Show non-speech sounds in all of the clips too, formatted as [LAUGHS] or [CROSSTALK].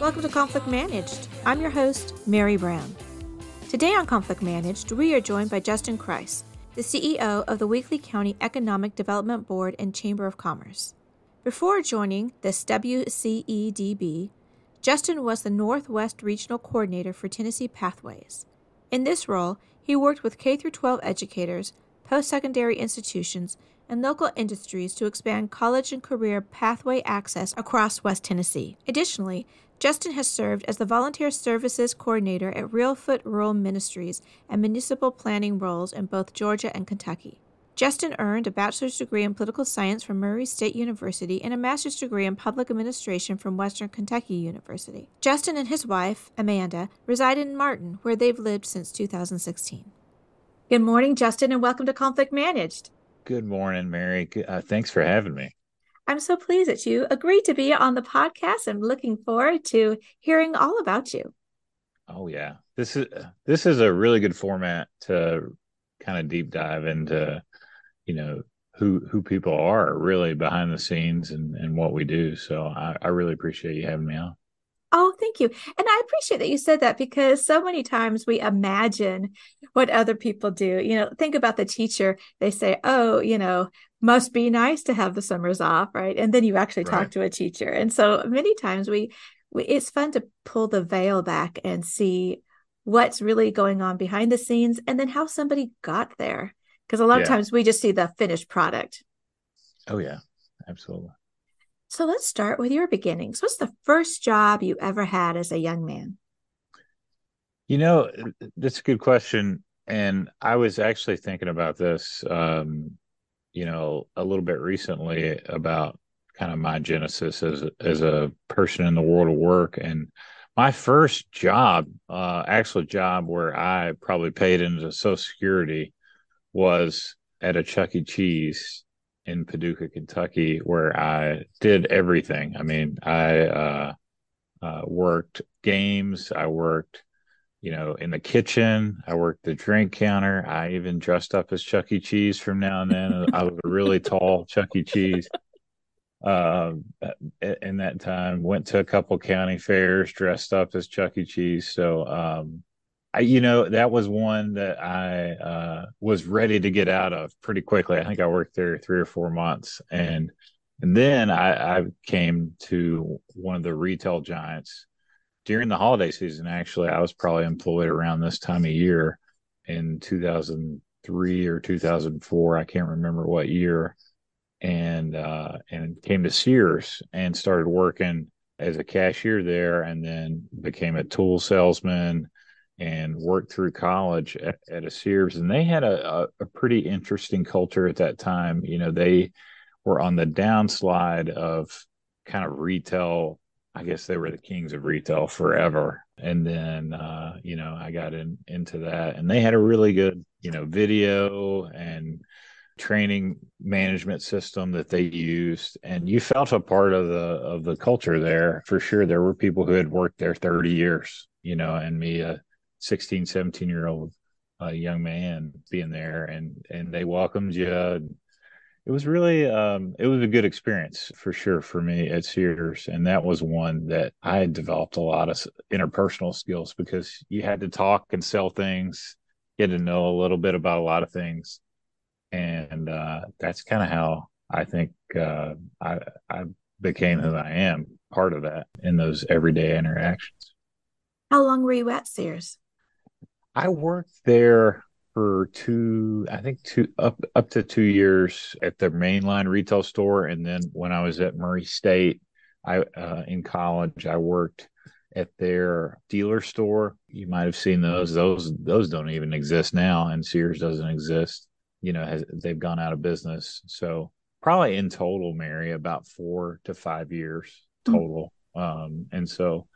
Welcome to Conflict Managed. I'm your host, Merry Brown. Today on Conflict Managed, we are joined by Justin Crice, the CEO of the Weakley County Economic Development Board and Chamber of Commerce. Before joining this WCEDB, Justin was the Northwest Regional Coordinator for Tennessee Pathways. In this role, he worked with K 12 educators, post secondary institutions, and local industries to expand college and career pathway access across West Tennessee. Additionally, Justin has served as the Volunteer Services Coordinator at Reelfoot Rural Ministries and municipal planning roles in both Georgia and Kentucky. Justin earned a bachelor's degree in political science from Murray State University and a master's degree in public administration from Western Kentucky University. Justin and his wife, Amanda, reside in Martin, where they've lived since 2016. Good morning, Justin, and welcome to Conflict Managed. Good morning, Merry. Uh, thanks for having me. I'm so pleased that you agreed to be on the podcast. I'm looking forward to hearing all about you. Oh yeah, this is this is a really good format to kind of deep dive into, you know, who who people are really behind the scenes and and what we do. So I, I really appreciate you having me on. Thank you. And I appreciate that you said that because so many times we imagine what other people do. You know, think about the teacher. They say, oh, you know, must be nice to have the summers off, right? And then you actually right. talk to a teacher. And so many times we, we, it's fun to pull the veil back and see what's really going on behind the scenes and then how somebody got there. Because a lot yeah. of times we just see the finished product. Oh, yeah, absolutely. So let's start with your beginnings. What's the first job you ever had as a young man? You know, that's a good question. And I was actually thinking about this um, you know, a little bit recently about kind of my genesis as as a person in the world of work and my first job, uh, actual job where I probably paid into Social Security was at a Chuck E. Cheese in Paducah, Kentucky, where I did everything. I mean, I uh, uh, worked games, I worked you know, in the kitchen. I worked the drink counter. I even dressed up as Chuck E. Cheese from now and then. I was a really [LAUGHS] tall Chuck E. Cheese. Um, in that time, went to a couple county fairs, dressed up as Chuck E. Cheese. So, um, I, you know, that was one that I uh, was ready to get out of pretty quickly. I think I worked there three or four months, and and then I, I came to one of the retail giants during the holiday season, actually, I was probably employed around this time of year in 2003 or 2004. I can't remember what year. And, uh, and came to Sears and started working as a cashier there and then became a tool salesman and worked through college at, at a Sears. And they had a, a, a pretty interesting culture at that time. You know, they were on the downslide of kind of retail I guess they were the kings of retail forever. And then, uh, you know, I got in into that, and they had a really good, you know, video and training management system that they used and you felt a part of the of the culture there for sure there were people who had worked there 30 years you know and me a 16 17 year old uh, young man being there and and they welcomed you it was really um, it was a good experience for sure for me at Sears, and that was one that I developed a lot of interpersonal skills because you had to talk and sell things, get to know a little bit about a lot of things, and uh, that's kind of how I think uh, I I became who I am. Part of that in those everyday interactions. How long were you at Sears? I worked there for two, I think two up up to two years at the mainline retail store, and then when I was at Murray State, I uh, in college I worked at their dealer store. You might have seen those; those those don't even exist now, and Sears doesn't exist. You know, has, they've gone out of business. So probably in total, Merry, about four to five years hmm. total. Mm-hmm. Um, and so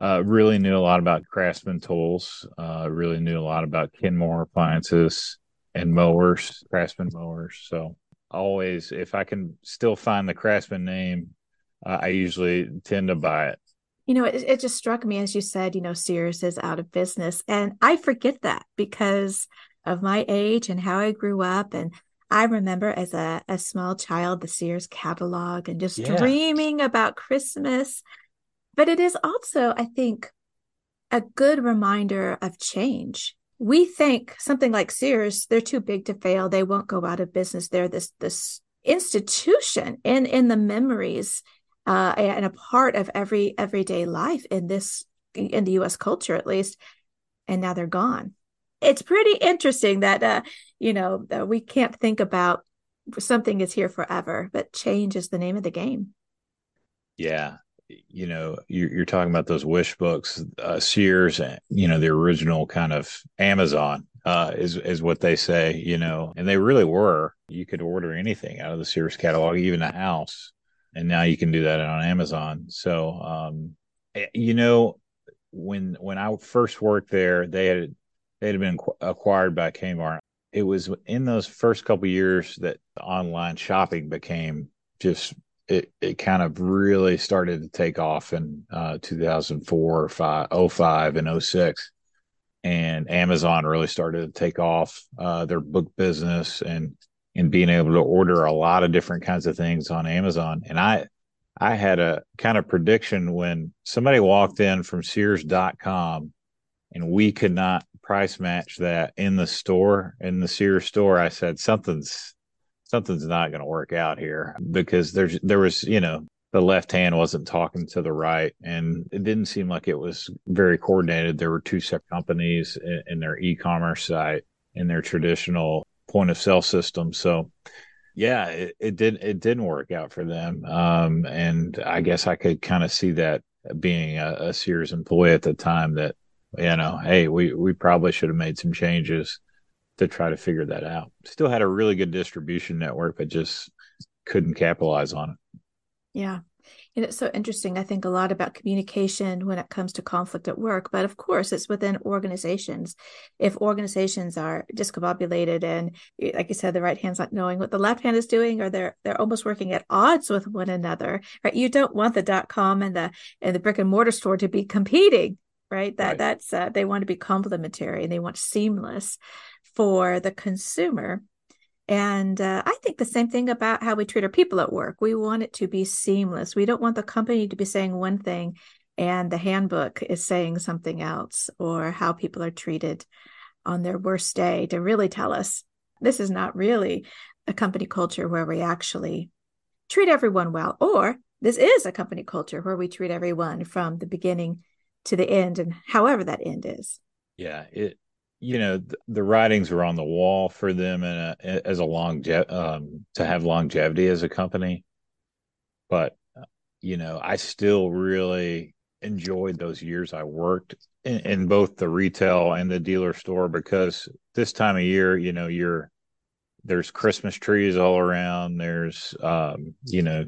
uh, really knew a lot about Craftsman tools. Uh, really knew a lot about Kenmore appliances and mowers, Craftsman mowers. So always, if I can still find the Craftsman name, uh, I usually tend to buy it. You know, it, it just struck me as you said, you know, Sears is out of business. And I forget that because of my age and how I grew up. And I remember as a, a small child, the Sears catalog and just yeah. dreaming about Christmas But it is also, I think, a good reminder of change. We think something like Sears, they're too big to fail. They won't go out of business. They're this this institution in in the memories uh, and a part of every everyday life in this in the U.S. culture, at least. And now they're gone. It's pretty interesting that uh, you know we can't think about something is here forever, but change is the name of the game. Yeah, you know you're, you're talking about those wish books uh, sears you know the original kind of amazon uh, is is what they say you know and they really were. You could order anything out of the sears catalog even a house and now you can do that on amazon. So um, eh, you know when when i first worked there they had they had been acquired by kmart. It was in those first couple years that online shopping became just it, it kind of really started to take off in uh, 2004, 5, 05, and 06. And Amazon really started to take off uh, their book business and and being able to order a lot of different kinds of things on Amazon. And I I had a kind of prediction when somebody walked in from Sears.com and we could not price match that in the store in the Sears store. I said something's something's not going to work out here because there's there was you know the left hand wasn't talking to the right and it didn't seem like it was very coordinated. There were two separate companies in, in their e-commerce site in their traditional point of sale system. So yeah it, it did it didn't work out for them. Um, and i guess i could kind of see that being a, a sears employee at the time that you know hey we we probably should have made some changes to try to figure that out. Still had a really good distribution network, but just couldn't capitalize on it. Yeah. And it's so interesting. I think a lot about communication when it comes to conflict at work, but of course, it's within organizations. If organizations are discombobulated and, like you said, the right hand's not knowing what the left hand is doing, or they're they're almost working at odds with one another, right? You don't want the dot com and the and the brick and mortar store to be competing, right? That right. that's uh, they want to be complementary and they want seamless for the consumer. And uh, I think the same thing about how we treat our people at work. We want it to be seamless. We don't want the company to be saying one thing and the handbook is saying something else, or how people are treated on their worst day to really tell us this is not really a company culture where we actually treat everyone well, or this is a company culture where we treat everyone from the beginning to the end and however that end is. Yeah, it you know the, the writings were on the wall for them and as a long um, to have longevity as a company but uh, you know i still really enjoyed those years i worked in, in, both the retail and the dealer store because this time of year you know you're there's christmas trees all around there's um, you know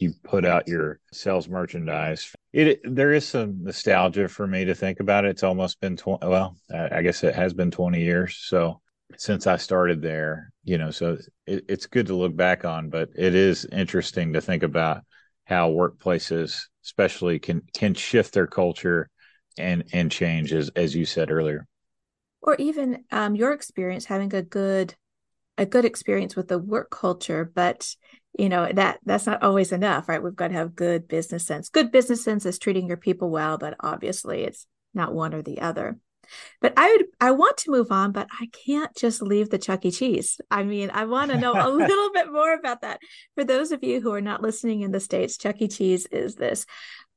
you put out your sales merchandise. It there is some nostalgia for me to think about it. It's almost been twenty. Well, I guess it has been twenty years. So since I started there, you know, so it, it's good to look back on. But it is interesting to think about how workplaces, especially, can can shift their culture and and change as as you said earlier. Or even um, your experience having a good a good experience with the work culture, but you know that that's not always enough right? We've got to have good business sense. Good business sense is treating your people well but obviously it's not one or the other. But i would i want to move on but i can't just leave the chuck e. Cheese. I mean i want to know a [LAUGHS] little bit more about that. For those of you who are not listening in the states chuck e. Cheese is this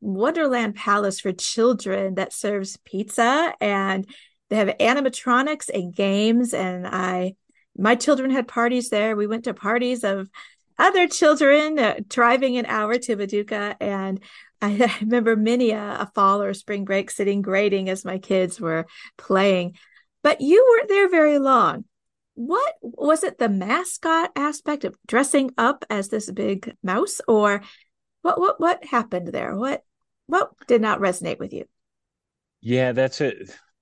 wonderland palace for children that serves pizza and they have animatronics and games and i my children had parties there. We went to parties of other children uh, driving an hour to Paducah. And I, [LAUGHS] I remember many a, a, fall or spring break sitting grading as my kids were playing. But you weren't there very long. What was it the mascot aspect of dressing up as this big mouse or what what what happened there? What what did not resonate with you? Yeah, that's a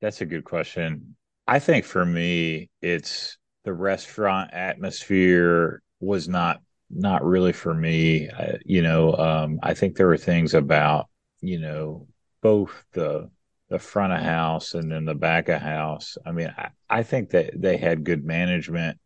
that's a good question. I think for me it's the restaurant atmosphere was not not really for me. I, you know, um, I think there were things about you know both the the front of house and then the back of house. I mean, I, I think that they had good management,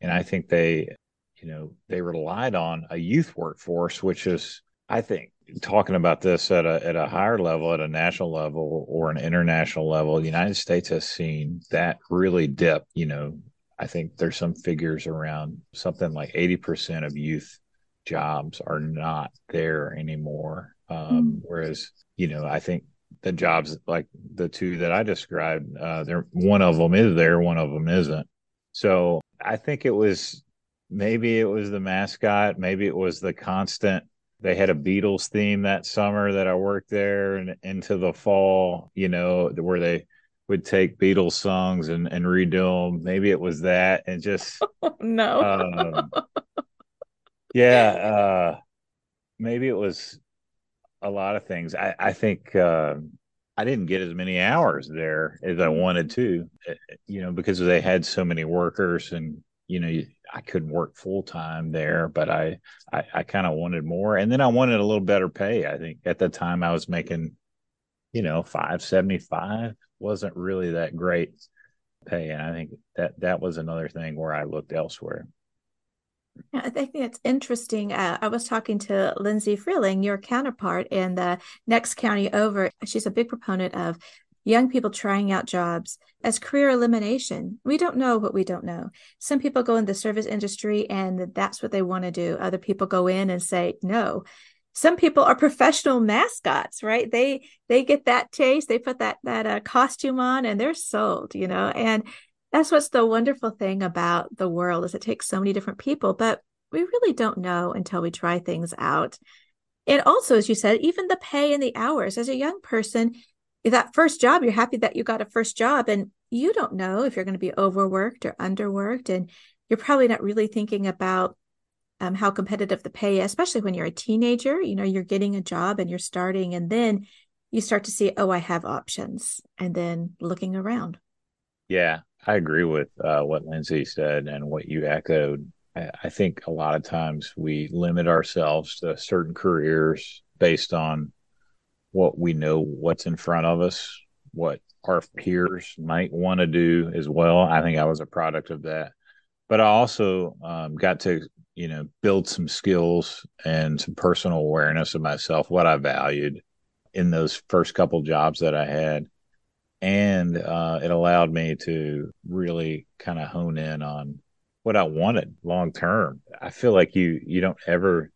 and I think they, you know, they relied on a youth workforce, which is I think talking about this at a at a higher level, at a national level or an international level, the United States has seen that really dip. You know, I think there's some figures around something like 80% of youth jobs are not there anymore. Um, mm. Whereas, you know, I think the jobs like the two that I described, uh, there one of them is there, one of them isn't. So I think it was maybe it was the mascot, maybe it was the constant they had a Beatles theme that summer that I worked there and into the fall, you know, where they would take Beatles songs and, and redo them. Maybe it was that and just [LAUGHS] no. um, yeah, uh, maybe it was a lot of things. I, I think uh, I didn't get as many hours there as I wanted to, eh, you know, because they had so many workers and you know I couldn't work full time there, but I I, I kind of wanted more, and then I wanted a little better pay. I think at the time I was making, you know, five seventy five wasn't really that great pay, and I think that that was another thing where I looked elsewhere. Yeah, I think it's interesting. Uh, I was talking to Lindsay Freeling, your counterpart in the next county over. She's a big proponent of young people trying out jobs as career elimination. We don't know what we don't know. Some people go in the service industry and that's what they want to do. Other people go in and say, no. Some people are professional mascots, right? They they get that taste, they put that that uh, costume on, and they're sold, you know. And that's what's the wonderful thing about the world is it takes so many different people, but we really don't know until we try things out. And also, as you said, even the pay and the hours. As a young person, that first job, you're happy that you got a first job and you don't know if you're going to be overworked or underworked. And you're probably not really thinking about um, how competitive the pay especially when you're a teenager. You know, you're getting a job and you're starting, and then you start to see, oh, I have options, and then looking around. Yeah, I agree with uh, what Lindsay said and what you echoed. I, I think a lot of times we limit ourselves to certain careers based on what we know what's in front of us, what our peers might want to do as well. I think I was a product of that. But I also um, got to, you know, build some skills and some personal awareness of myself, what I valued in those first couple jobs that I had. And uh, it allowed me to really kind of hone in on what I wanted long term. I feel like you you don't ever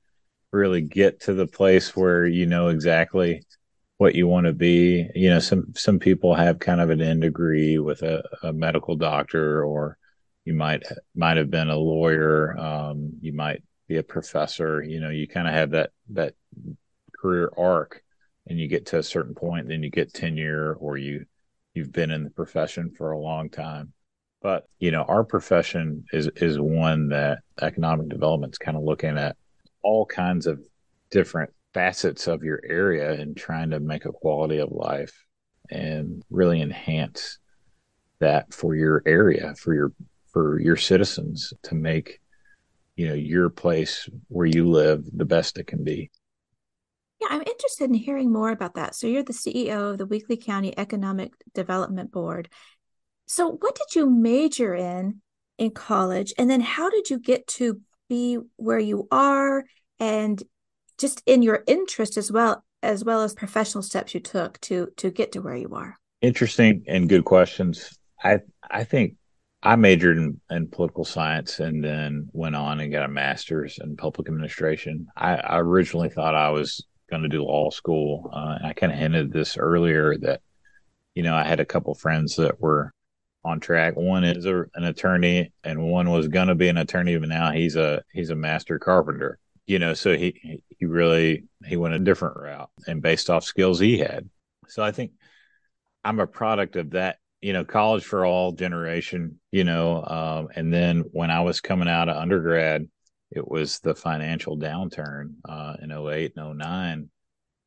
really get to the place where you know exactly what you want to be. You know, some some people have kind of an end degree with a, a medical doctor, or you might might have been a lawyer. Um, you might be a professor. You know, you kind of have that that career arc, and you get to a certain point, then you get tenure, or you you've been in the profession for a long time. But you know, our profession is is one that economic development is kind of looking at all kinds of different facets of your area and trying to make a quality of life and really enhance that for your area for your for your citizens to make you know your place where you live the best it can be. Yeah i'm interested in hearing more about that. So you're the ceo of the Weakley county economic development board. So what did you major in in college? And then how did you get to be where you are? And just in your interest as well as well as professional steps you took to to get to where you are. Interesting and good questions. I i think i majored in, in political science and then went on and got a master's in public administration i, I originally thought i was going to do law school uh, i kind of hinted this earlier that you know i had a couple friends that were on track one is a, an attorney and one was going to be an attorney but now he's a he's a master carpenter you know, so he he really he went a different route and based off skills he had. So I think I'm a product of that, you know, college for all generation, you know, um, and then when I was coming out of undergrad, it was the financial downturn uh, in 08 and 09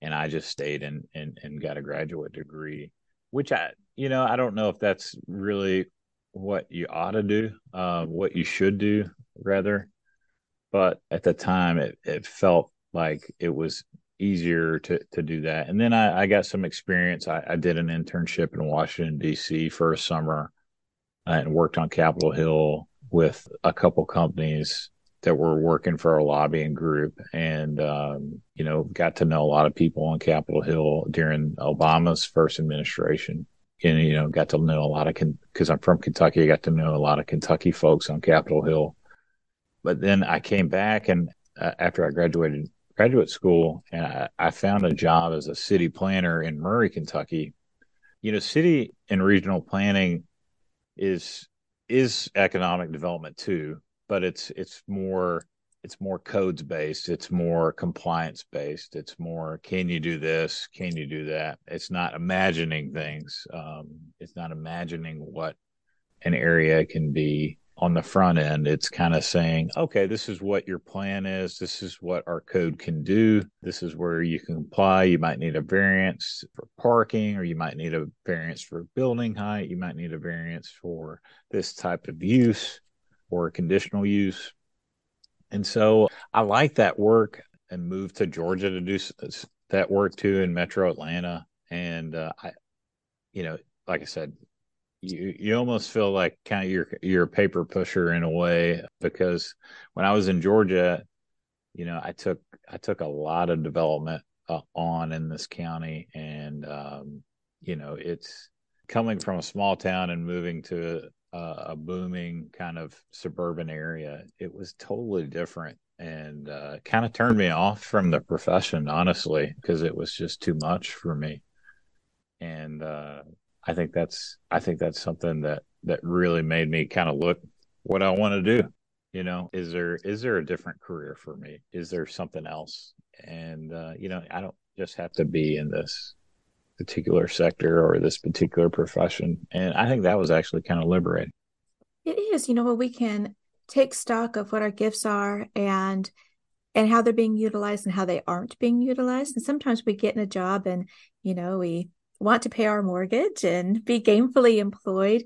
and I just stayed and, and and got a graduate degree, which I you know I don't know if that's really what you ought to do, uh, what you should do rather. But at the time it, it felt like it was easier to to do that. And then I, I got some experience. I, I, did an internship in Washington D.C. for a summer and worked on Capitol Hill with a couple companies that were working for our lobbying group and um, you know got to know a lot of people on capitol hill during obama's first administration and you know got to know a lot of because i'm from kentucky i got to know a lot of kentucky folks on capitol hill but then i came back and uh, after i graduated graduate school and I, I found a job as a city planner in murray kentucky. You know city and regional planning is is economic development too but it's it's more it's more codes based it's more compliance based it's more can you do this can you do that? It's not imagining things um, it's not imagining what an area can be on the front end it's kind of saying okay this is what your plan is this is what our code can do this is where you can apply you might need a variance for parking or you might need a variance for building height you might need a variance for this type of use or conditional use. And so I like that work and moved to Georgia to do that work too in Metro Atlanta. And uh, I, you know, like I said, you you almost feel like kind of you're you're a paper pusher in a way because when I was in Georgia, you know, I took I took a lot of development uh, on in this county, and um, you know, it's coming from a small town and moving to uh, a booming kind of suburban area, it was totally different and uh, kind of turned me off from the profession, honestly, because it was just too much for me. And uh, I think that's I think that's something that that really made me kind of look what I want to do. You know, is there is there a different career for me? Is there something else? And uh, you know, I don't just have to be in this particular sector or this particular profession. And I think that was actually kind of liberating. It is, you know, where we can take stock of what our gifts are and and how they're being utilized and how they aren't being utilized. And sometimes we get in a job and, you know, we want to pay our mortgage and be gainfully employed.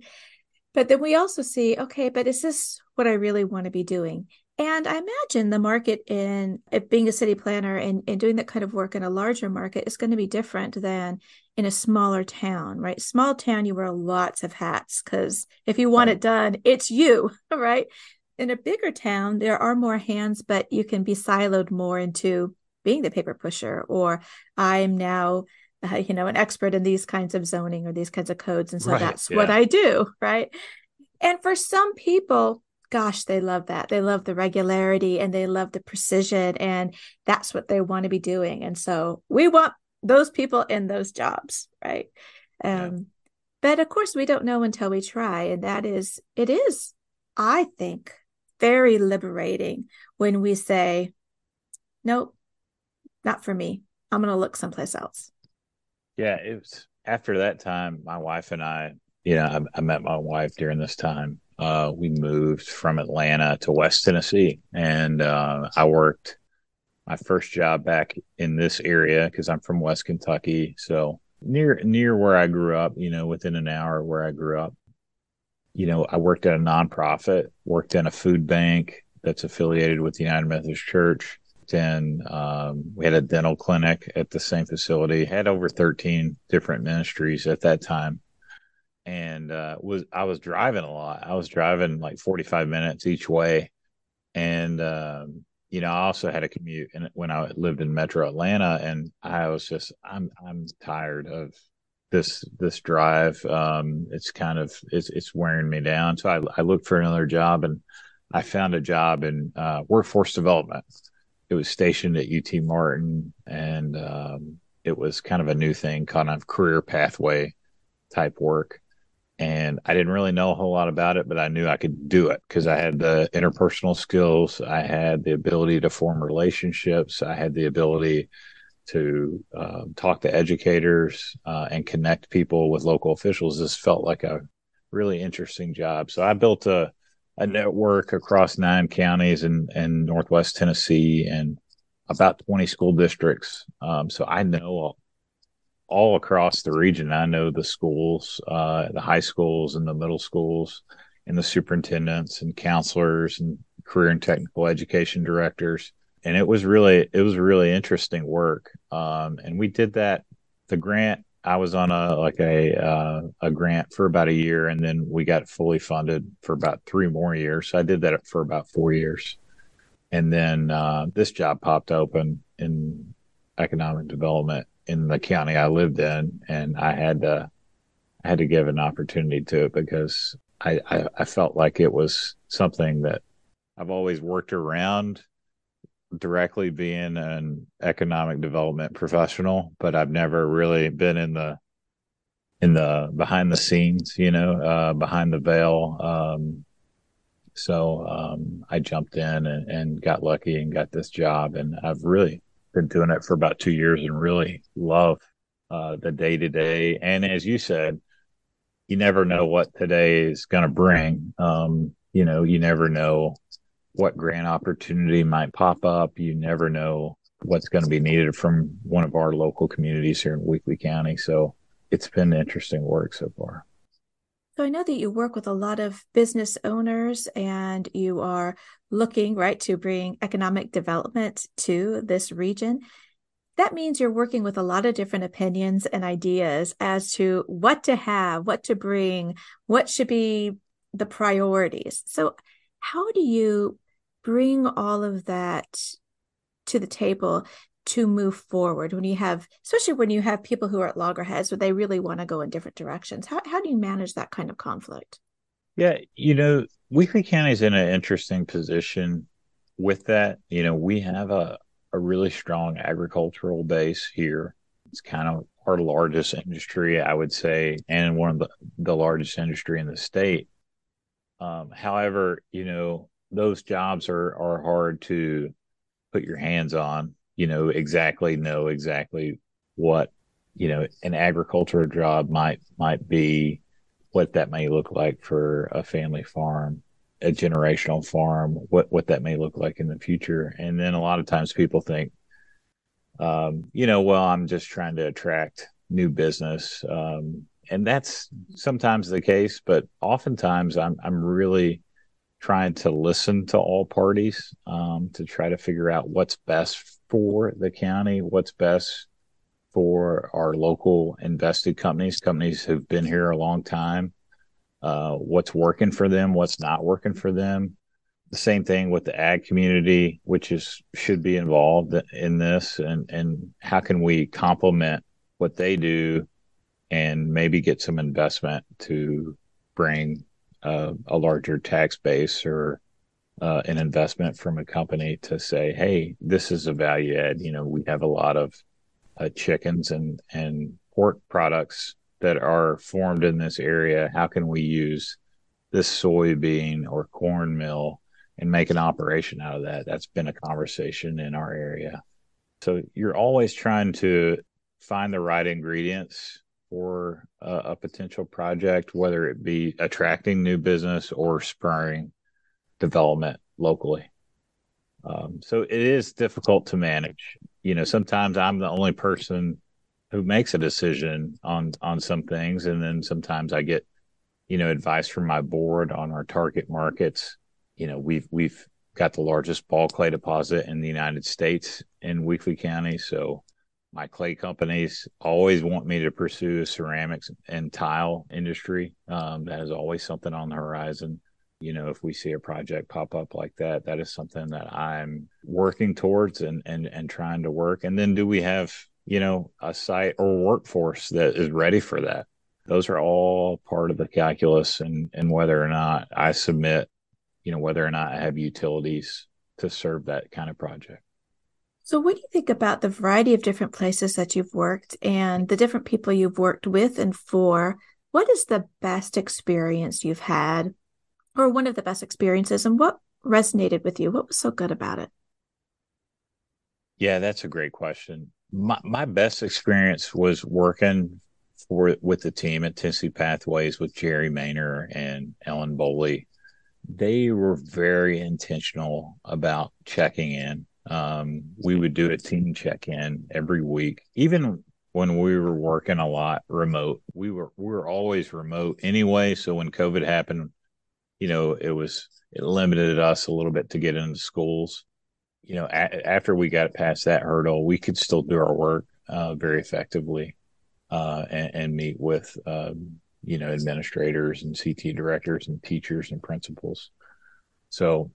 But then we also see, okay, but is this what I really want to be doing? And I imagine the market in uh, being a city planner and, and doing that kind of work in a larger market is going to be different than in a smaller town, right? Small town, you wear lots of hats because if you want it done, it's you, [LAUGHS] right? In a bigger town, there are more hands, but you can be siloed more into being the paper pusher, or I'm now, uh, you know, an expert in these kinds of zoning or these kinds of codes. And so right, that's yeah. what I do, right? And for some people, gosh, they love that. They love the regularity and they love the precision, and that's what they want to be doing. And so we want those people in those jobs, right? Um, yeah. But of course, we don't know until we try. And that is, it is, I think, very liberating when we say, nope, not for me. I'm going to look someplace else. Yeah. It was after that time, my wife and I, you know, I, I met my wife during this time uh, we moved from Atlanta to West Tennessee, and uh, I worked my first job back in this area because I'm from West Kentucky, so near near where I grew up. You know, within an hour where I grew up. You know, I worked at a nonprofit, worked in a food bank that's affiliated with the United Methodist Church. Then um, we had a dental clinic at the same facility. Had over 13 different ministries at that time and uh, was I was driving a lot. I was driving like 45 minutes each way, and um, you know I also had a commute and when I lived in Metro Atlanta, and I was just I'm I'm tired of this this drive. Um, it's kind of it's it's wearing me down. So I I looked for another job and I found a job in uh, workforce development. It was stationed at UT Martin, and um, it was kind of a new thing, kind of career pathway type work and I didn't really know a whole lot about it, but I knew I could do it because I had the interpersonal skills. I had the ability to form relationships. I had the ability to uh, talk to educators uh, and connect people with local officials. This felt like a really interesting job. So I built a, a network across nine counties in, in Northwest Tennessee and about 20 school districts. Um, so I know all all, across the region. I know the schools, uh, the high schools and the middle schools, and the superintendents and counselors and career and technical education directors. And it was really, it was really interesting work. Um, and we did that. The grant, I was on a like a uh, a grant for about a year, and then we got fully funded for about three more years. So I did that for about four years. And then uh, this job popped open in economic development in the county I lived in, and I had to I had to give an opportunity to it because I, I, I felt like it was something that I've always worked around directly being an economic development professional, but I've never really been in the in the behind the scenes, you know, uh, behind the veil. Um, so um, I jumped in and, and, got lucky and got this job, and I've really been doing it for about two years and really love uh, the day to day. And as you said, you never know what today is going to bring. Um, you know, you never know what grant opportunity might pop up. You never know what's going to be needed from one of our local communities here in Weakley County. So it's been interesting work so far. So I know that you work with a lot of business owners and you are looking, right, to bring economic development to this region. That means you're working with a lot of different opinions and ideas as to what to have, what to bring, what should be the priorities. So, how do you bring all of that to the table to move forward when you have especially when you have people who are at loggerheads where they really want to go in different directions. How, how do you manage that kind of conflict? Yeah you know county is in an interesting position with that. You know we have a, a really strong agricultural base here. It's kind of our largest industry i would say and one of the, the largest industry in the state. Um, however you know those jobs are are hard to put your hands on you know exactly know exactly what you know an agricultural job might might be what that may look like for a family farm a generational farm what what that may look like in the future. And then a lot of times people think um, you know well i'm just trying to attract new business um, and that's sometimes the case but oftentimes i'm i'm really trying to listen to all parties um, to try to figure out what's best for the county, what's best for our local invested companies, companies who've been here a long time, uh, what's working for them, what's not working for them. The same thing with the ag community, which is should be involved in this, and and how can we complement what they do, and maybe get some investment to bring uh, a larger tax base or uh, an investment from a company to say, hey, this is a value add. You know, we have a lot of uh, chickens and, and pork products that are formed in this area. How can we use this soybean or corn mill and make an operation out of that? That's been a conversation in our area. So you're always trying to find the right ingredients for a, a potential project, whether it be attracting new business or spurring development locally. Um, so it is difficult to manage. You know, sometimes I'm the only person who makes a decision on on some things, and then sometimes I get, you know, advice from my board on our target markets. You know, we've we've got the largest ball clay deposit in the United States in Weakley County, so my clay companies always want me to pursue ceramics and tile industry. Um, that is always something on the horizon. You know, if we see a project pop up like that, that is something that I'm working towards and and and trying to work. And then do we have you know a site or workforce that is ready for that? Those are all part of the calculus, and and whether or not I submit, you know, whether or not I have utilities to serve that kind of project. So, what do you think about the variety of different places that you've worked and the different people you've worked with and for? What is the best experience you've had, or one of the best experiences, and what resonated with you? What was so good about it? Yeah, that's a great question. My my best experience was working for with the team at Tennessee Pathways with Jerry Maynor and Ellen Bowley. They were very intentional about checking in um, we would do a team check in every week, even when we were working a lot remote. We were we were always remote anyway. So when COVID happened, you know, it was it limited us a little bit to get into schools. You know, a- after we got past that hurdle, we could still do our work uh, very effectively uh, and, and, meet with um, you know administrators and CT directors and teachers and principals. So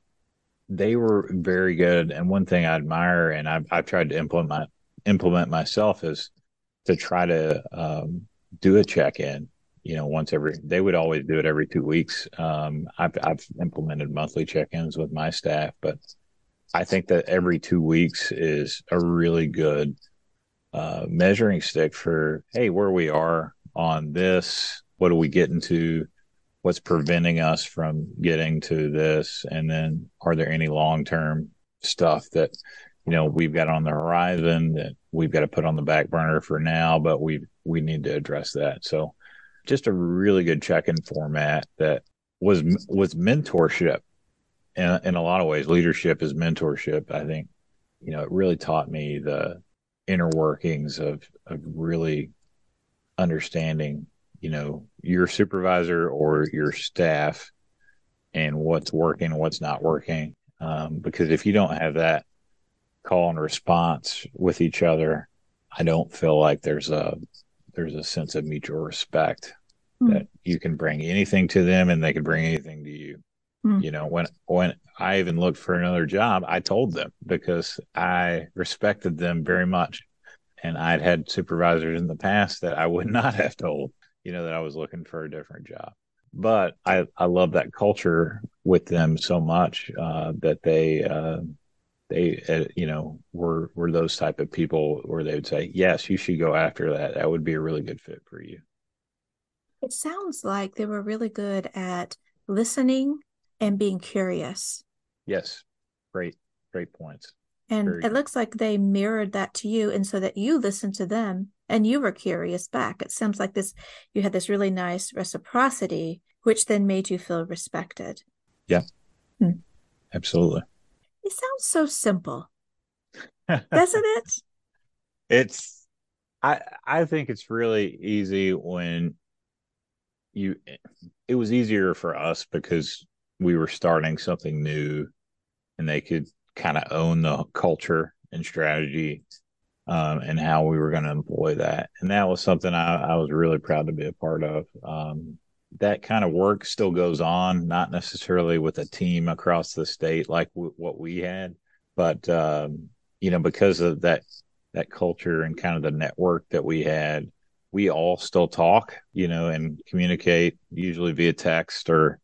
they were very good. And one thing I admire, and I've, I've tried to implement implement myself, is to try to um, do a check in. You know, once every they would always do it every two weeks. Um, I've I've implemented monthly check ins with my staff, but I think that every two weeks is a really good uh, measuring stick for hey, where we are on this. What are we getting to? What's preventing us from getting to this? And then are there any long-term stuff that you know we've got on the horizon that we've got to put on the back burner for now but we we need to address that? So just a really good check-in format that was was mentorship in, in a lot of ways. Leadership is mentorship i think. You know it really taught me the inner workings of of really understanding you know your supervisor or your staff and what's working and what's not working um, because if you don't have that call and response with each other i don't feel like there's a there's a sense of mutual respect mm. that you can bring anything to them and they can bring anything to you mm. you know when when i even looked for another job i told them because i respected them very much and i'd had supervisors in the past that i would [LAUGHS] not have told you know, that I was looking for a different job. But I, I love that culture with them so much uh, that they, uh, they, uh, you know, were were those type of people where they would say, "Yes, you should go after that. That would be a really good fit for you." It sounds like they were really good at listening and being curious. Yes, great, great points. And Very it looks like they mirrored that to you, and so that you listened to them and you were curious back. It seems like this you had this really nice reciprocity, which then made you feel respected. Yeah. Hmm. Absolutely. It sounds so simple. [LAUGHS] Doesn't it? It's I I think it's really easy when you it was easier for us because we were starting something new and they could kind of own the culture and strategy um, and how we were going to employ that. And that was something I, I, was really proud to be a part of. Um, that kind of work still goes on, not necessarily with a team across the state like w- what we had, but um, you know, because of that that culture and kind of the network that we had, we all still talk, you know, and communicate usually via text or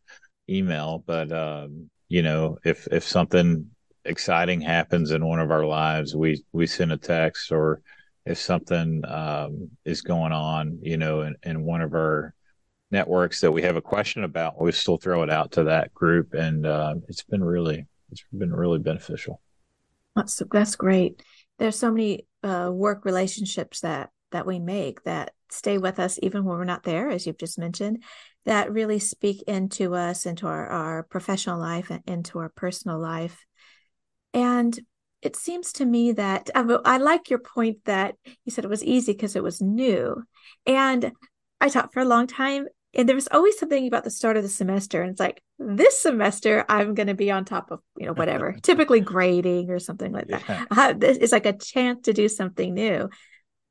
email. But um, you know, if if something exciting happens in one of our lives, we we send a text, or if something um, is going on, you know, in, in one of our networks that we have a question about, we still throw it out to that group, and uh, it's been really it's been really beneficial. That's that's great. There's so many uh, work relationships that that we make that stay with us even when we're not there, as you've just mentioned, that really speak into us, into our, our professional life, and into our personal life. And it seems to me that I, I like your point that you said it was easy because it was new. And I taught for a long time, and there was always something about the start of the semester. And it's like, this semester, I'm going to be on top of, you know, whatever, [LAUGHS] typically grading or something like that. Yeah. Uh, this is like a chance to do something new.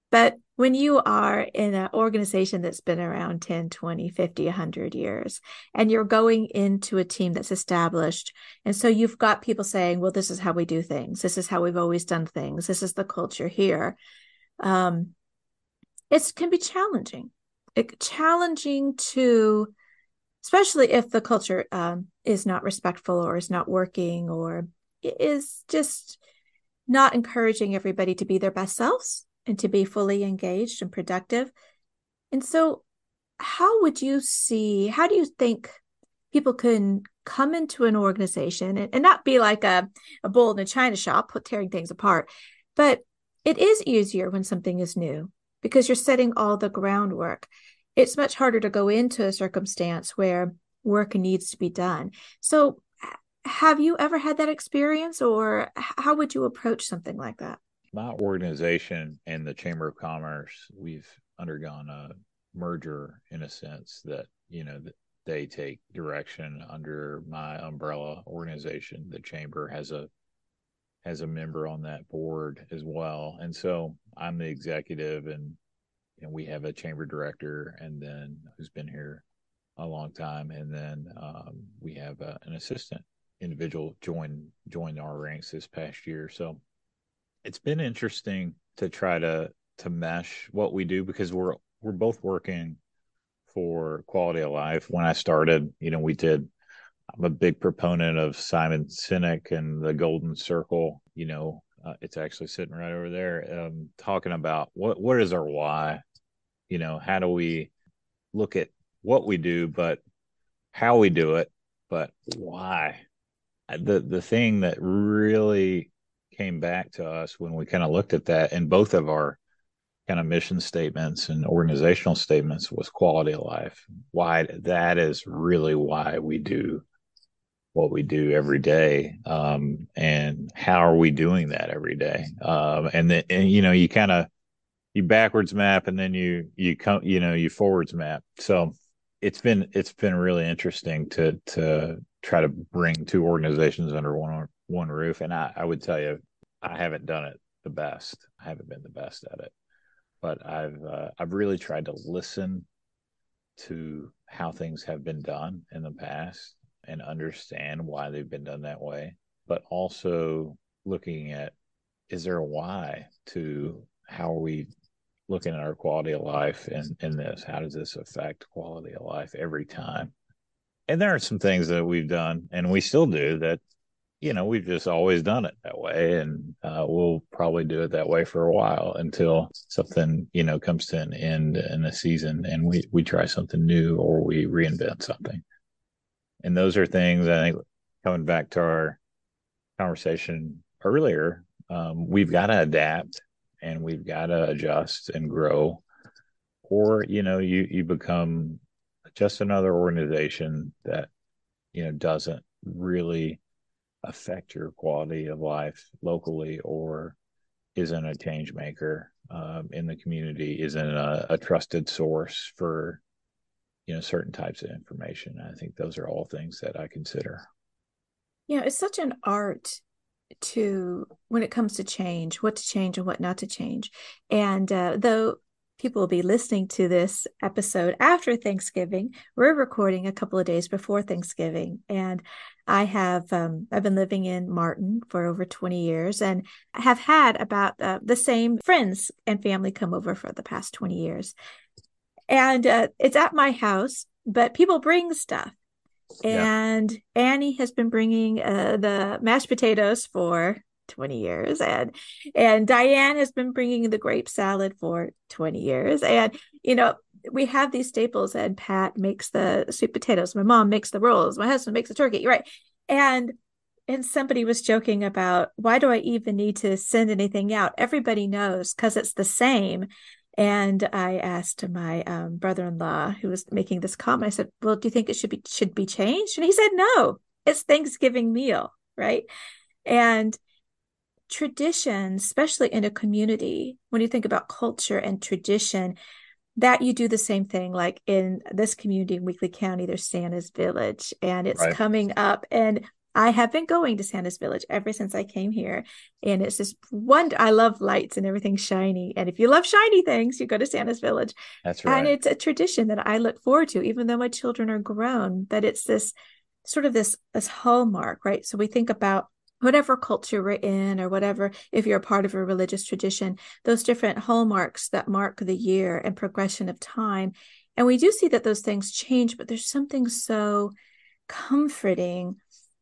But when you are in an organization that's been around 10, 20, 50, 100 years, and you're going into a team that's established, and so you've got people saying, well, this is how we do things. This is how we've always done things. This is the culture here. Um, it can be challenging. It, challenging to, especially if the culture um, is not respectful or is not working or is just not encouraging everybody to be their best selves and to be fully engaged and productive. And so, how would you see, how do you think people can come into an organization and, and not be like a, a bull in a china shop, tearing things apart? But it is easier when something is new because you're setting all the groundwork. It's much harder to go into a circumstance where work needs to be done. So, have you ever had that experience, or how would you approach something like that? My organization and the Chamber of Commerce, we've undergone a merger in a sense that, you know, they take direction under my umbrella organization. The chamber has a has a member on that board as well. And so I'm the executive and and we have a chamber director and then who's been here a long time and then um, we have a, an assistant individual join join our ranks this past year. So it's been interesting to try to to mesh what we do because we're we're both working for quality of life. When I started, you know, we did I'm a big proponent of Simon Sinek and the Golden Circle. You know, uh, it's actually sitting right over there, um, talking about what what is our why. You know, how do we look at what we do, but how we do it, but why? The the thing that really came back to us when we kind of looked at that in both of our kind of mission statements and organizational statements was quality of life. Why that is really why we do what we do every day um, and how are we doing that every day um, and then and, you know you kind of you backwards map and then you you come you know you forwards map so it's been it's been really interesting to to try to bring two organizations under one one roof and i i would tell you i haven't done it the best i haven't been the best at it but i've uh, i've really tried to listen to how things have been done in the past and understand why they've been done that way, but also looking at is there a why to how are we looking at our quality of life in, in this? How does this affect quality of life every time? And there are some things that we've done and we still do that, you know, we've just always done it that way. And uh, we'll probably do it that way for a while until something, you know, comes to an end in a season and we, we try something new or we reinvent something and those are things I think coming back to our conversation earlier, um, we've got to adapt and we've got to adjust and grow, or you know, you you become just another organization that you know doesn't really affect your quality of life locally or isn't a change maker um, in the community, isn't a, a trusted source for you know certain types of information. I think those are all things that i consider. Yeah it's such an art to when it comes to change what to change and what not to change. And uh, though people will be listening to this episode after thanksgiving we're recording a couple of days before thanksgiving and i have um, i've been living in martin for over 20 years and have had about uh, the same friends and family come over for the past 20 years and uh, it's at my house, but people bring stuff. And yeah. Annie has been bringing uh, the mashed potatoes for 20 years and and Diane has been bringing the grape salad for 20 years and you know we have these staples and Pat makes the sweet potatoes my mom makes the rolls my husband makes the turkey right and and somebody was joking about why do I even need to send anything out everybody knows cuz it's the same and I asked my um, brother-in-law who was making this comment. I said, "Well, do you think it should be should be changed?" And he said, "No, it's Thanksgiving meal, right?" And tradition, especially in a community, when you think about culture and tradition, that you do the same thing. Like in this community in Weakley County, there's Santa's Village, and it's right. coming up, and I have been going to Santa's Village ever since I came here. And it's just one, I love lights and everything shiny. And if you love shiny things, you go to Santa's Village. That's right. And it's a tradition that I look forward to, even though my children are grown, that it's this sort of this, this hallmark, right? So we think about whatever culture we're in or whatever, if you're a part of a religious tradition, those different hallmarks that mark the year and progression of time. And we do see that those things change, but there's something so comforting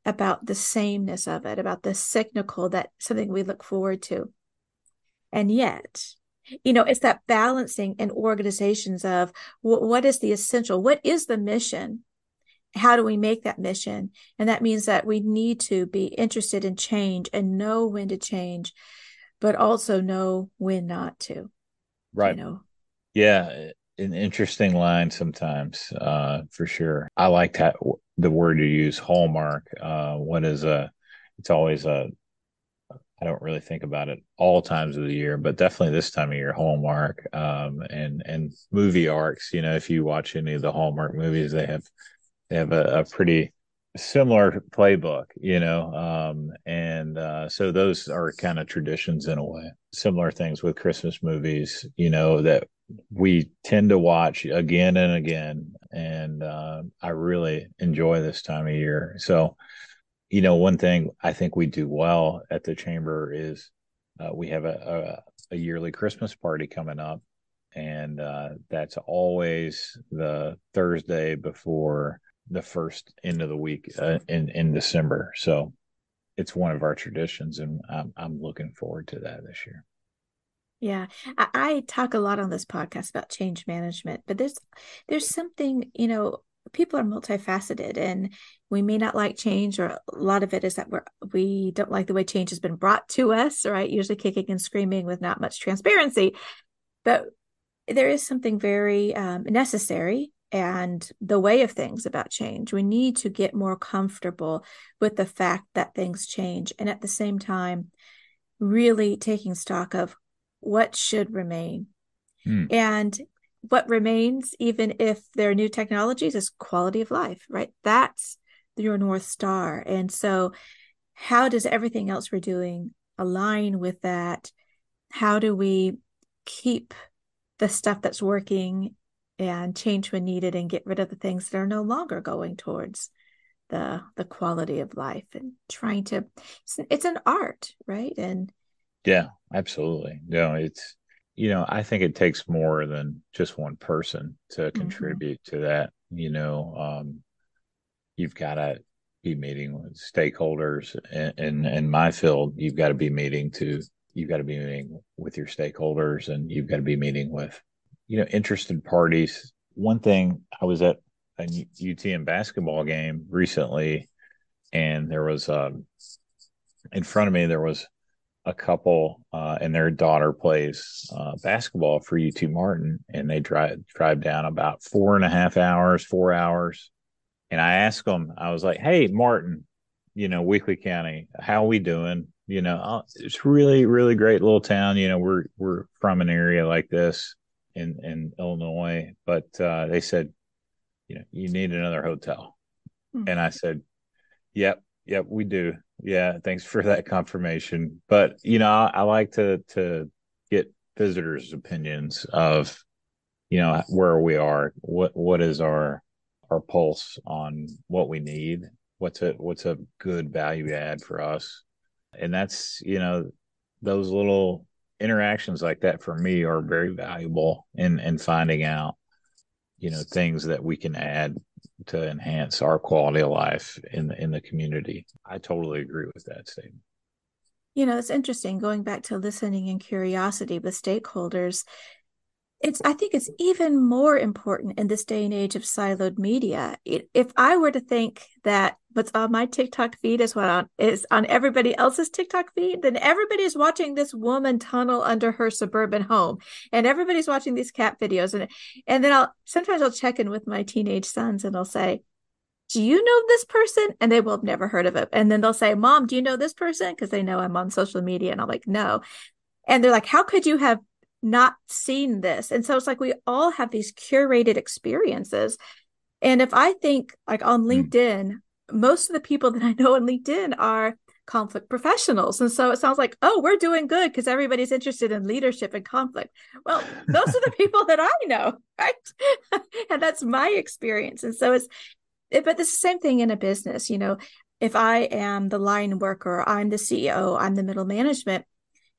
about the sameness of it, about the cyclical that something we look forward to. And yet, you know, it's that balancing in organizations of what is the essential, what is the mission, how do we make that mission? And that means that we need to be interested in change and know when to change, but also know when not to. Right. You know? Yeah. An interesting line sometimes, uh, for sure. I like that the word you use, hallmark. Uh, what is a? It's always a. I don't really think about it all times of the year, but definitely this time of year, Hallmark um, and and movie arcs. You know, if you watch any of the Hallmark movies, they have they have a, a pretty similar playbook. You know, um, and uh, so those are kind of traditions in a way. Similar things with Christmas movies. You know that we tend to watch again and again and uh, i really enjoy this time of year so you know, one thing I think we do well at the chamber is uh, we have a, a, a, yearly Christmas party coming up, and uh, that's always the Thursday before the first end of the week uh, in in December. So it's one of our traditions, and I'm I'm looking forward to that this year. Yeah, I, I talk a lot on this podcast about change management, but there's there's something you know people are multifaceted and we may not like change or a lot of it is that we're we don't like the way change has been brought to us right usually kicking and screaming with not much transparency but there is something very um, necessary and the way of things about change we need to get more comfortable with the fact that things change and at the same time really taking stock of what should remain mm. and what remains, even if there are new technologies, is quality of life, right? That's your North Star. And so, how does everything else we're doing align with that? How do we keep the stuff that's working and change when needed and get rid of the things that are no longer going towards the the quality of life and trying to it's, it's an art right and yeah absolutely no it's you know, I think it takes more than just one person to mm-hmm. contribute mm-hmm. to that. You know, um, you've got to be meeting with stakeholders in, in, in my field. You've got to be meeting to, you've got to be meeting with your stakeholders and you've got to be meeting with, you know, interested parties. One thing I was at a UTM basketball game recently and there was, um, in front of me, there was a couple uh, and their daughter plays uh, basketball for UT Martin, and they drive drive down about four and a half hours, four hours. And I asked them, I was like, "Hey, Martin, you know, Weakley County, how we doing? You know, uh, it's really, really great little town. You know, we're we're from an area like this in in Illinois, but uh, they said, you know, you need another hotel." Mm-hmm. And I said, "Yep, yep, we do." Yeah, thanks for that confirmation. But you know, I, I like to to get visitors' opinions of you know where we are, what what is our our pulse on what we need, what's a what's a good value add for us, and that's you know those little interactions like that for me are very valuable in in finding out you know things that we can add to enhance our quality of life in the, in the community. I totally agree with that statement. You know, it's interesting going back to listening and curiosity with stakeholders. It's I think it's even more important in this day and age of siloed media. If I were to think that what's on my TikTok feed is what on, is on everybody else's TikTok feed, then everybody's watching this woman tunnel under her suburban home, and everybody's watching these cat videos, and and then I'll sometimes I'll check in with my teenage sons, and I'll say, "Do you know this person?" And they will have never heard of it, and then they'll say, "Mom, do you know this person?" Because they know I'm on social media, and I'm like, "No," and they're like, "How could you have?" Not seen this. And so it's like we all have these curated experiences. And if I think like on hmm. LinkedIn, mm. most of the people that I know on LinkedIn are conflict professionals. And so it sounds like, oh, we're doing good because everybody's interested in leadership and conflict. Well, those are the [LAUGHS] people that I know, right? [LAUGHS] and that's my experience. And so it's, it, but it's the same thing in a business. You know, if I am the line worker, I'm the CEO, I'm the middle management,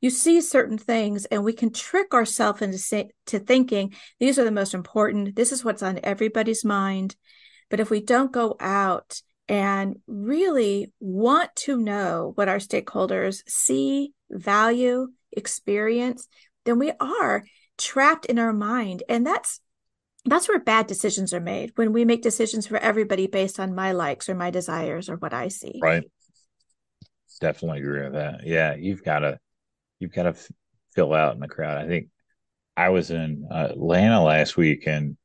you see certain things and we can trick ourselves into say, to thinking these are the most important this is what's on everybody's mind. But if we don't go out and really want to know what our stakeholders see value experience then we are trapped in our mind. And that's that's where bad decisions are made when we make decisions for everybody based on my likes or my desires or what i see. Right. Definitely agree with that. Yeah you've got to you've got to fill out in the crowd. I think I was in Atlanta last week and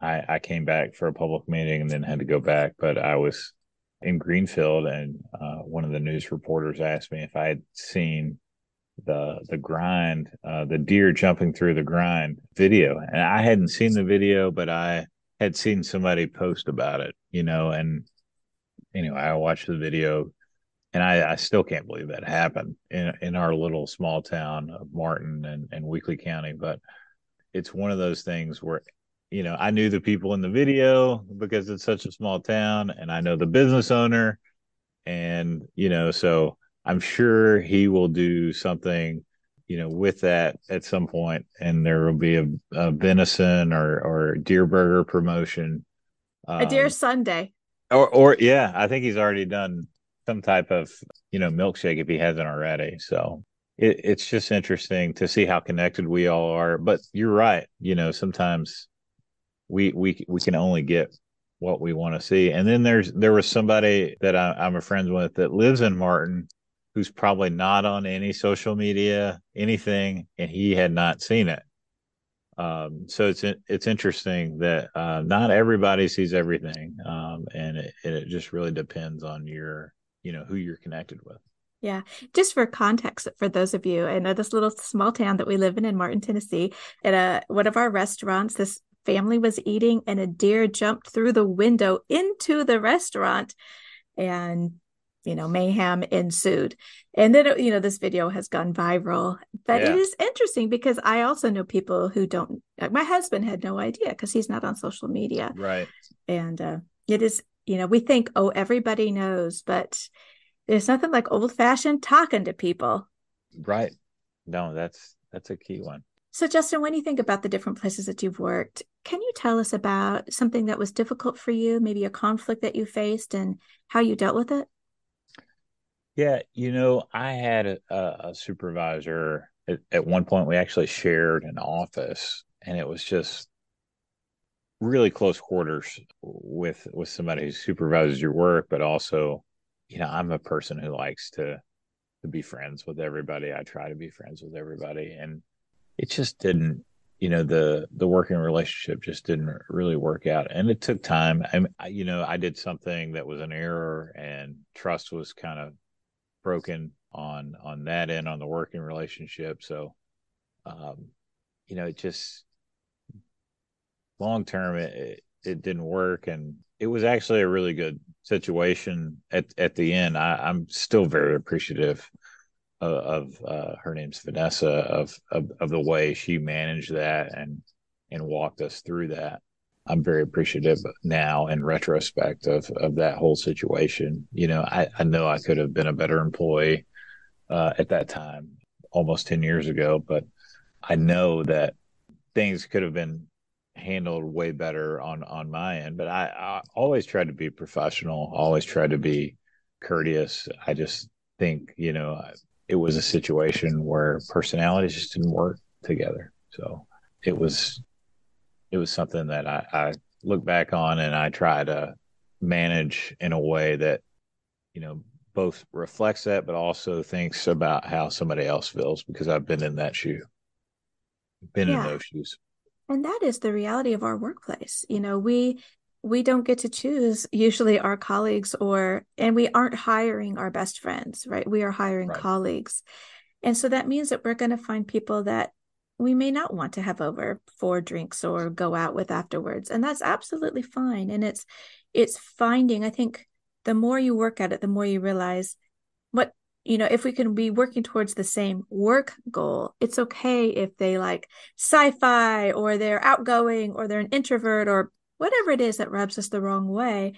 I, I came back for a public meeting and then had to go back, but I was in Greenfield and uh, one of the news reporters asked me if I had seen the the grind, uh, the deer jumping through the grind video, and I hadn't seen the video, but I had seen somebody post about it, you know, and anyway, I watched the video and I, I, still can't believe that happened in in our little small town of Martin and, and Weakley County. But it's one of those things where, you know, I knew the people in the video because it's such a small town, and I know the business owner, and you know, so I'm sure he will do something, you know, with that at some point, and there will be a, a venison or or deer burger promotion, um, a deer Sunday, or or yeah, I think he's already done some type of you know milkshake if he hasn't already. So it, it's just interesting to see how connected we all are. But you're right, you know, sometimes we we we can only get what we want to see. And then there's there was somebody that I, I'm a friend with that lives in Martin, who's probably not on any social media, anything, and he had not seen it. Um, so it's it's interesting that uh, not everybody sees everything, um, and it, it just really depends on your you know who you're connected with. Yeah. Just for context, for those of you, I know this little small town that we live in in Martin, Tennessee, at a, one of our restaurants, this family was eating and a deer jumped through the window into the restaurant and you know mayhem ensued and then you know this video has gone viral but yeah. it is interesting because i also know people who don't like my husband had no idea because he's not on social media right and uh, it is you know we think oh everybody knows but there's nothing like old fashioned talking to people. Right. No that's that's a key one. So, Justin, when you think about the different places that you've worked, can you tell us about something that was difficult for you, maybe a conflict that you faced and how you dealt with it? Yeah, you know, I had a, a supervisor at, at one point, we actually shared an office, and it was just really close quarters with with somebody who supervises your work but also you know i'm a person who likes to to be friends with everybody. I try to be friends with everybody. And it just didn't you know the the working relationship just didn't really work out. And it took time. I, you know i did something that was an error and trust was kind of broken on on that end on the working relationship. So um you know it just long term it, it, didn't work and it was actually a really good situation at at the end I, i'm still very appreciative of, uh, her name's Vanessa of, of of the way she managed that and and walked us through that. I'm very appreciative now in retrospect of of that whole situation. You know, I, I know I could have been a better employee uh, at that time, almost ten years ago, but I know that things could have been handled way better on on my end. But I, I always tried to be professional, always tried to be courteous. I just think you know it was a situation where personalities just didn't work together. So it was it was something that I, I look back on and I try to manage in a way that you know both reflects that but also thinks about how somebody else feels because I've been in that shoe. Been yeah. in those shoes. And that is the reality of our workplace. You know, we we don't get to choose usually our colleagues or and we aren't hiring our best friends right we are hiring right. colleagues and so that means that we're going to find people that we may not want to have over for drinks or go out with afterwards and that's absolutely fine and it's it's finding i think the more you work at it the more you realize what you know if we can be working towards the same work goal it's okay if they like sci-fi or they're outgoing or they're an introvert or whatever it is that rubs us the wrong way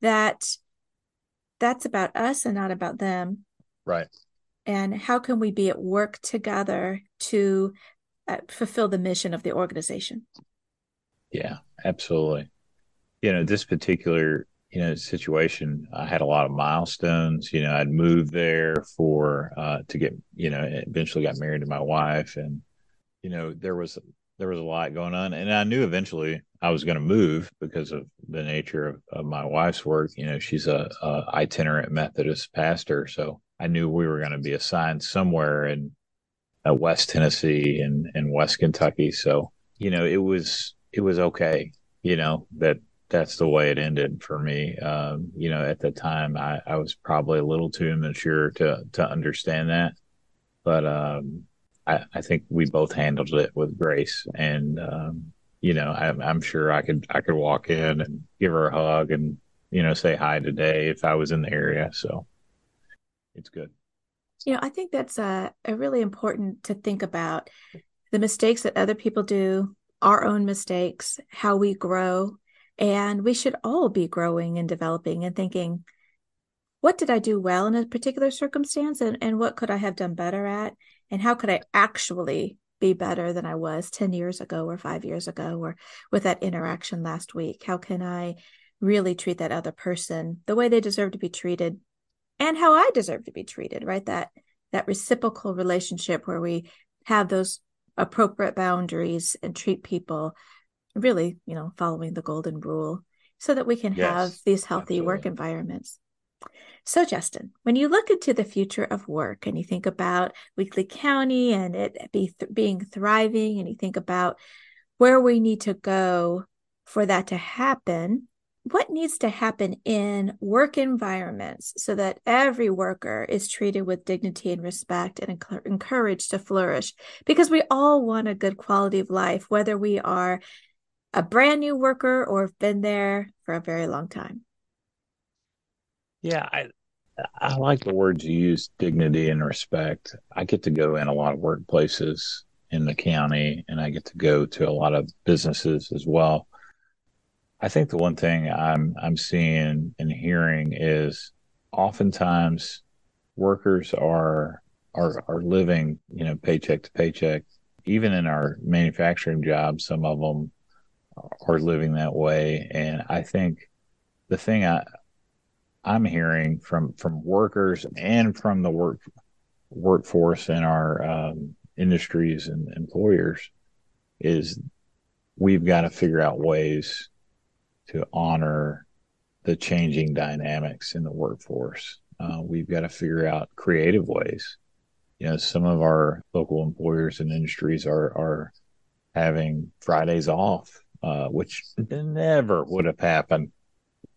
that that's about us and not about them. Right. And how can we be at work together to uh, fulfill the mission of the organization? Yeah absolutely. You know this particular you know situation i had a lot of milestones you know i'd moved there for uh to get you know eventually got married to my wife and you know there was there was a lot going on and i knew eventually I was going to move because of the nature of, of, my wife's work. You know, she's a, a, itinerant Methodist pastor, so I knew we were going to be assigned somewhere in uh, West Tennessee and, and West Kentucky. So you know, it was it was okay. You know that that's the way it ended for me. Um, you know, at the time, I, I was probably a little too immature to to understand that, but um, I, I think we both handled it with grace and. Um, you know, I'm, I'm sure I could I could walk in and give her a hug and you know say hi today if I was in the area. So it's good. You know, I think that's a, a really important to think about the mistakes that other people do, our own mistakes, how we grow, and we should all be growing and developing and thinking, what did I do well in a particular circumstance and, and what could I have done better at? And how could I actually be better than I was 10 years ago or five years ago or with that interaction last week? How can I really treat that other person the way they deserve to be treated and how I deserve to be treated, right? That that reciprocal relationship where we have those appropriate boundaries and treat people really, you know, following the golden rule so that we can yes, have these healthy absolutely. work environments. So, Justin, when you look into the future of work and you think about Weakley County and it be th- being thriving, and you think about where we need to go for that to happen, what needs to happen in work environments so that every worker is treated with dignity and respect and enc- encouraged to flourish? Because we all want a good quality of life, whether we are a brand new worker or have been there for a very long time. Yeah, I I like the words you use, dignity and respect. I get to go in a lot of workplaces in the county and I get to go to a lot of businesses as well. I think the one thing I'm I'm seeing and hearing is oftentimes workers are are are living, you know, paycheck to paycheck. Even in our manufacturing jobs, some of them are living that way. And I think the thing I I'm hearing from from workers and from the work workforce in our um, industries and employers is we've got to figure out ways to honor the changing dynamics in the workforce. Uh, we've got to figure out creative ways. You know, some of our local employers and industries are are having Fridays off, uh, which never would have happened.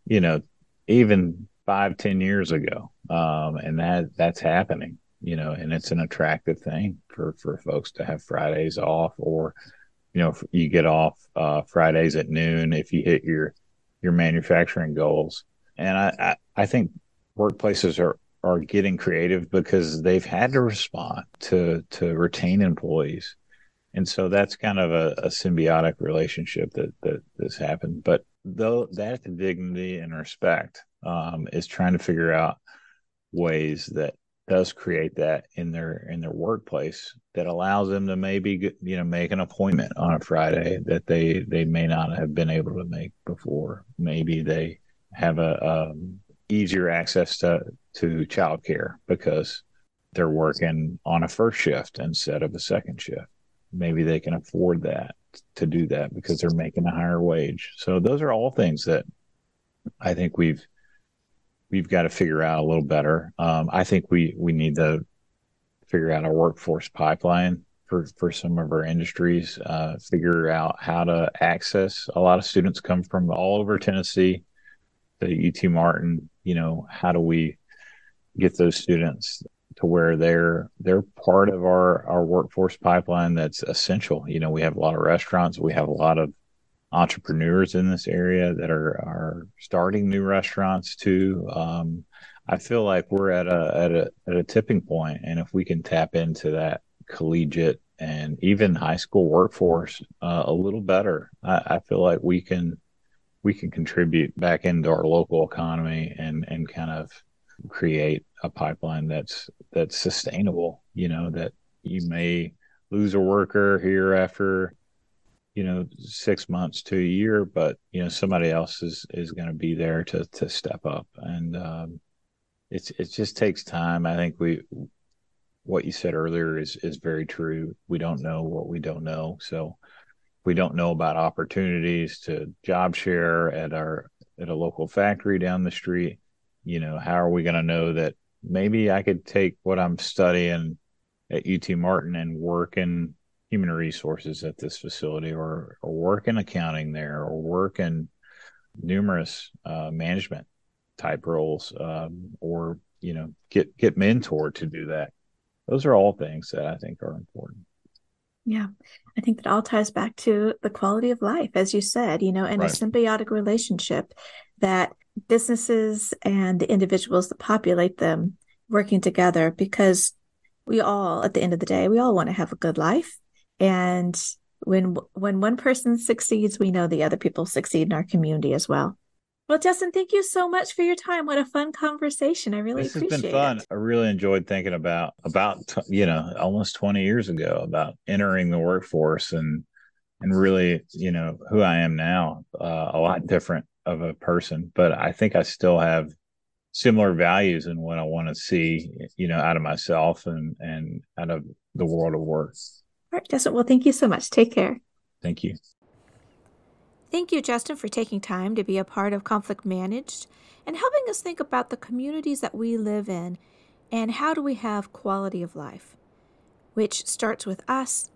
You know, even five, ten years ago. Um, and that that's happening, you know, and it's an attractive thing for, for folks to have Fridays off or, you know, you get off, uh, Fridays at noon if you hit your, your manufacturing goals. And I, I, I think workplaces are, are getting creative because they've had to respond to, to retain employees. And so that's kind of a, a symbiotic relationship that, that has happened. But though that's dignity and respect um, is trying to figure out ways that does create that in their in their workplace that allows them to maybe you know make an appointment on a Friday that they they may not have been able to make before. Maybe they have a um, easier access to to childcare because they're working on a first shift instead of a second shift. Maybe they can afford that to do that because they're making a higher wage. So those are all things that I think we've we've got to figure out a little better. Um, I think we we need to figure out our workforce pipeline for for some of our industries. Uh, figure out how to access. A lot of students come from all over Tennessee to UT Martin. You know, how do we get those students to where they're they're part of our our workforce pipeline that's essential. You know, we have a lot of restaurants, we have a lot of entrepreneurs in this area that are are starting new restaurants too. Um, I feel like we're at a at a at a tipping point, and if we can tap into that collegiate and even high school workforce uh, a little better, I, I, feel like we can we can contribute back into our local economy and and kind of create a pipeline that's that's sustainable. You know that you may lose a worker here after you know six months to a year but you know somebody else is is going to be there to to step up. And um, it's it just takes time. I think we what you said earlier is is very true. We don't know what we don't know. So we don't know about opportunities to job share at our at a local factory down the street you know how are we going to know that maybe i could take what i'm studying at ut martin and work in human resources at this facility or, or work in accounting there or work in numerous uh, management type roles um, or you know get get mentored to do that. Those are all things that i think are important. Yeah. I think that all ties back to the quality of life as you said you know and right. a symbiotic relationship that businesses and the individuals that populate them working together because we all at the end of the day we all want to have a good life and when when one person succeeds, we know the other people succeed in our community as well. Well, Justin, thank you so much for your time. What a fun conversation. I really this appreciate has been fun. it. I really enjoyed thinking about about you know almost 20 years ago about entering the workforce and and really you know who I am now uh, a lot different of a person, but I think I still have similar values in what I want to see you know out of myself and and out of the world of work. All right, Justin. Well, thank you so much. Take care. Thank you. Thank you, Justin, for taking time to be a part of Conflict Managed and helping us think about the communities that we live in and how do we have quality of life, which starts with us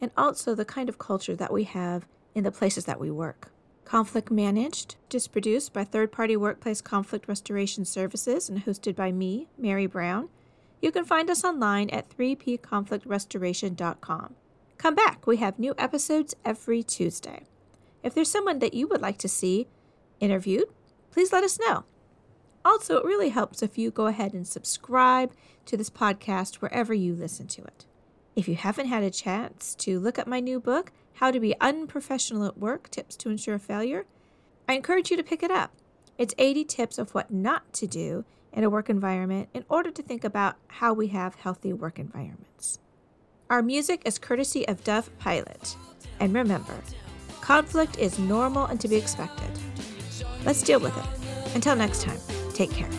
and also the kind of culture that we have in the places that we work. Conflict Managed is produced by third party workplace conflict restoration services and hosted by me, Merry Brown. You can find us online at 3pconflictrestoration.com. Come back, we have new episodes every Tuesday. If there's someone that you would like to see interviewed, please let us know. Also, it really helps if you go ahead and subscribe to this podcast wherever you listen to it. If you haven't had a chance to look at my new book, How to Be Unprofessional at Work Tips to Ensure Failure, I encourage you to pick it up. It's 80 tips of what not to do in a work environment in order to think about how we have healthy work environments. Our music is courtesy of Dove Pilot. And remember, Conflict is normal and to be expected. Let's deal with it. Until next time, take care.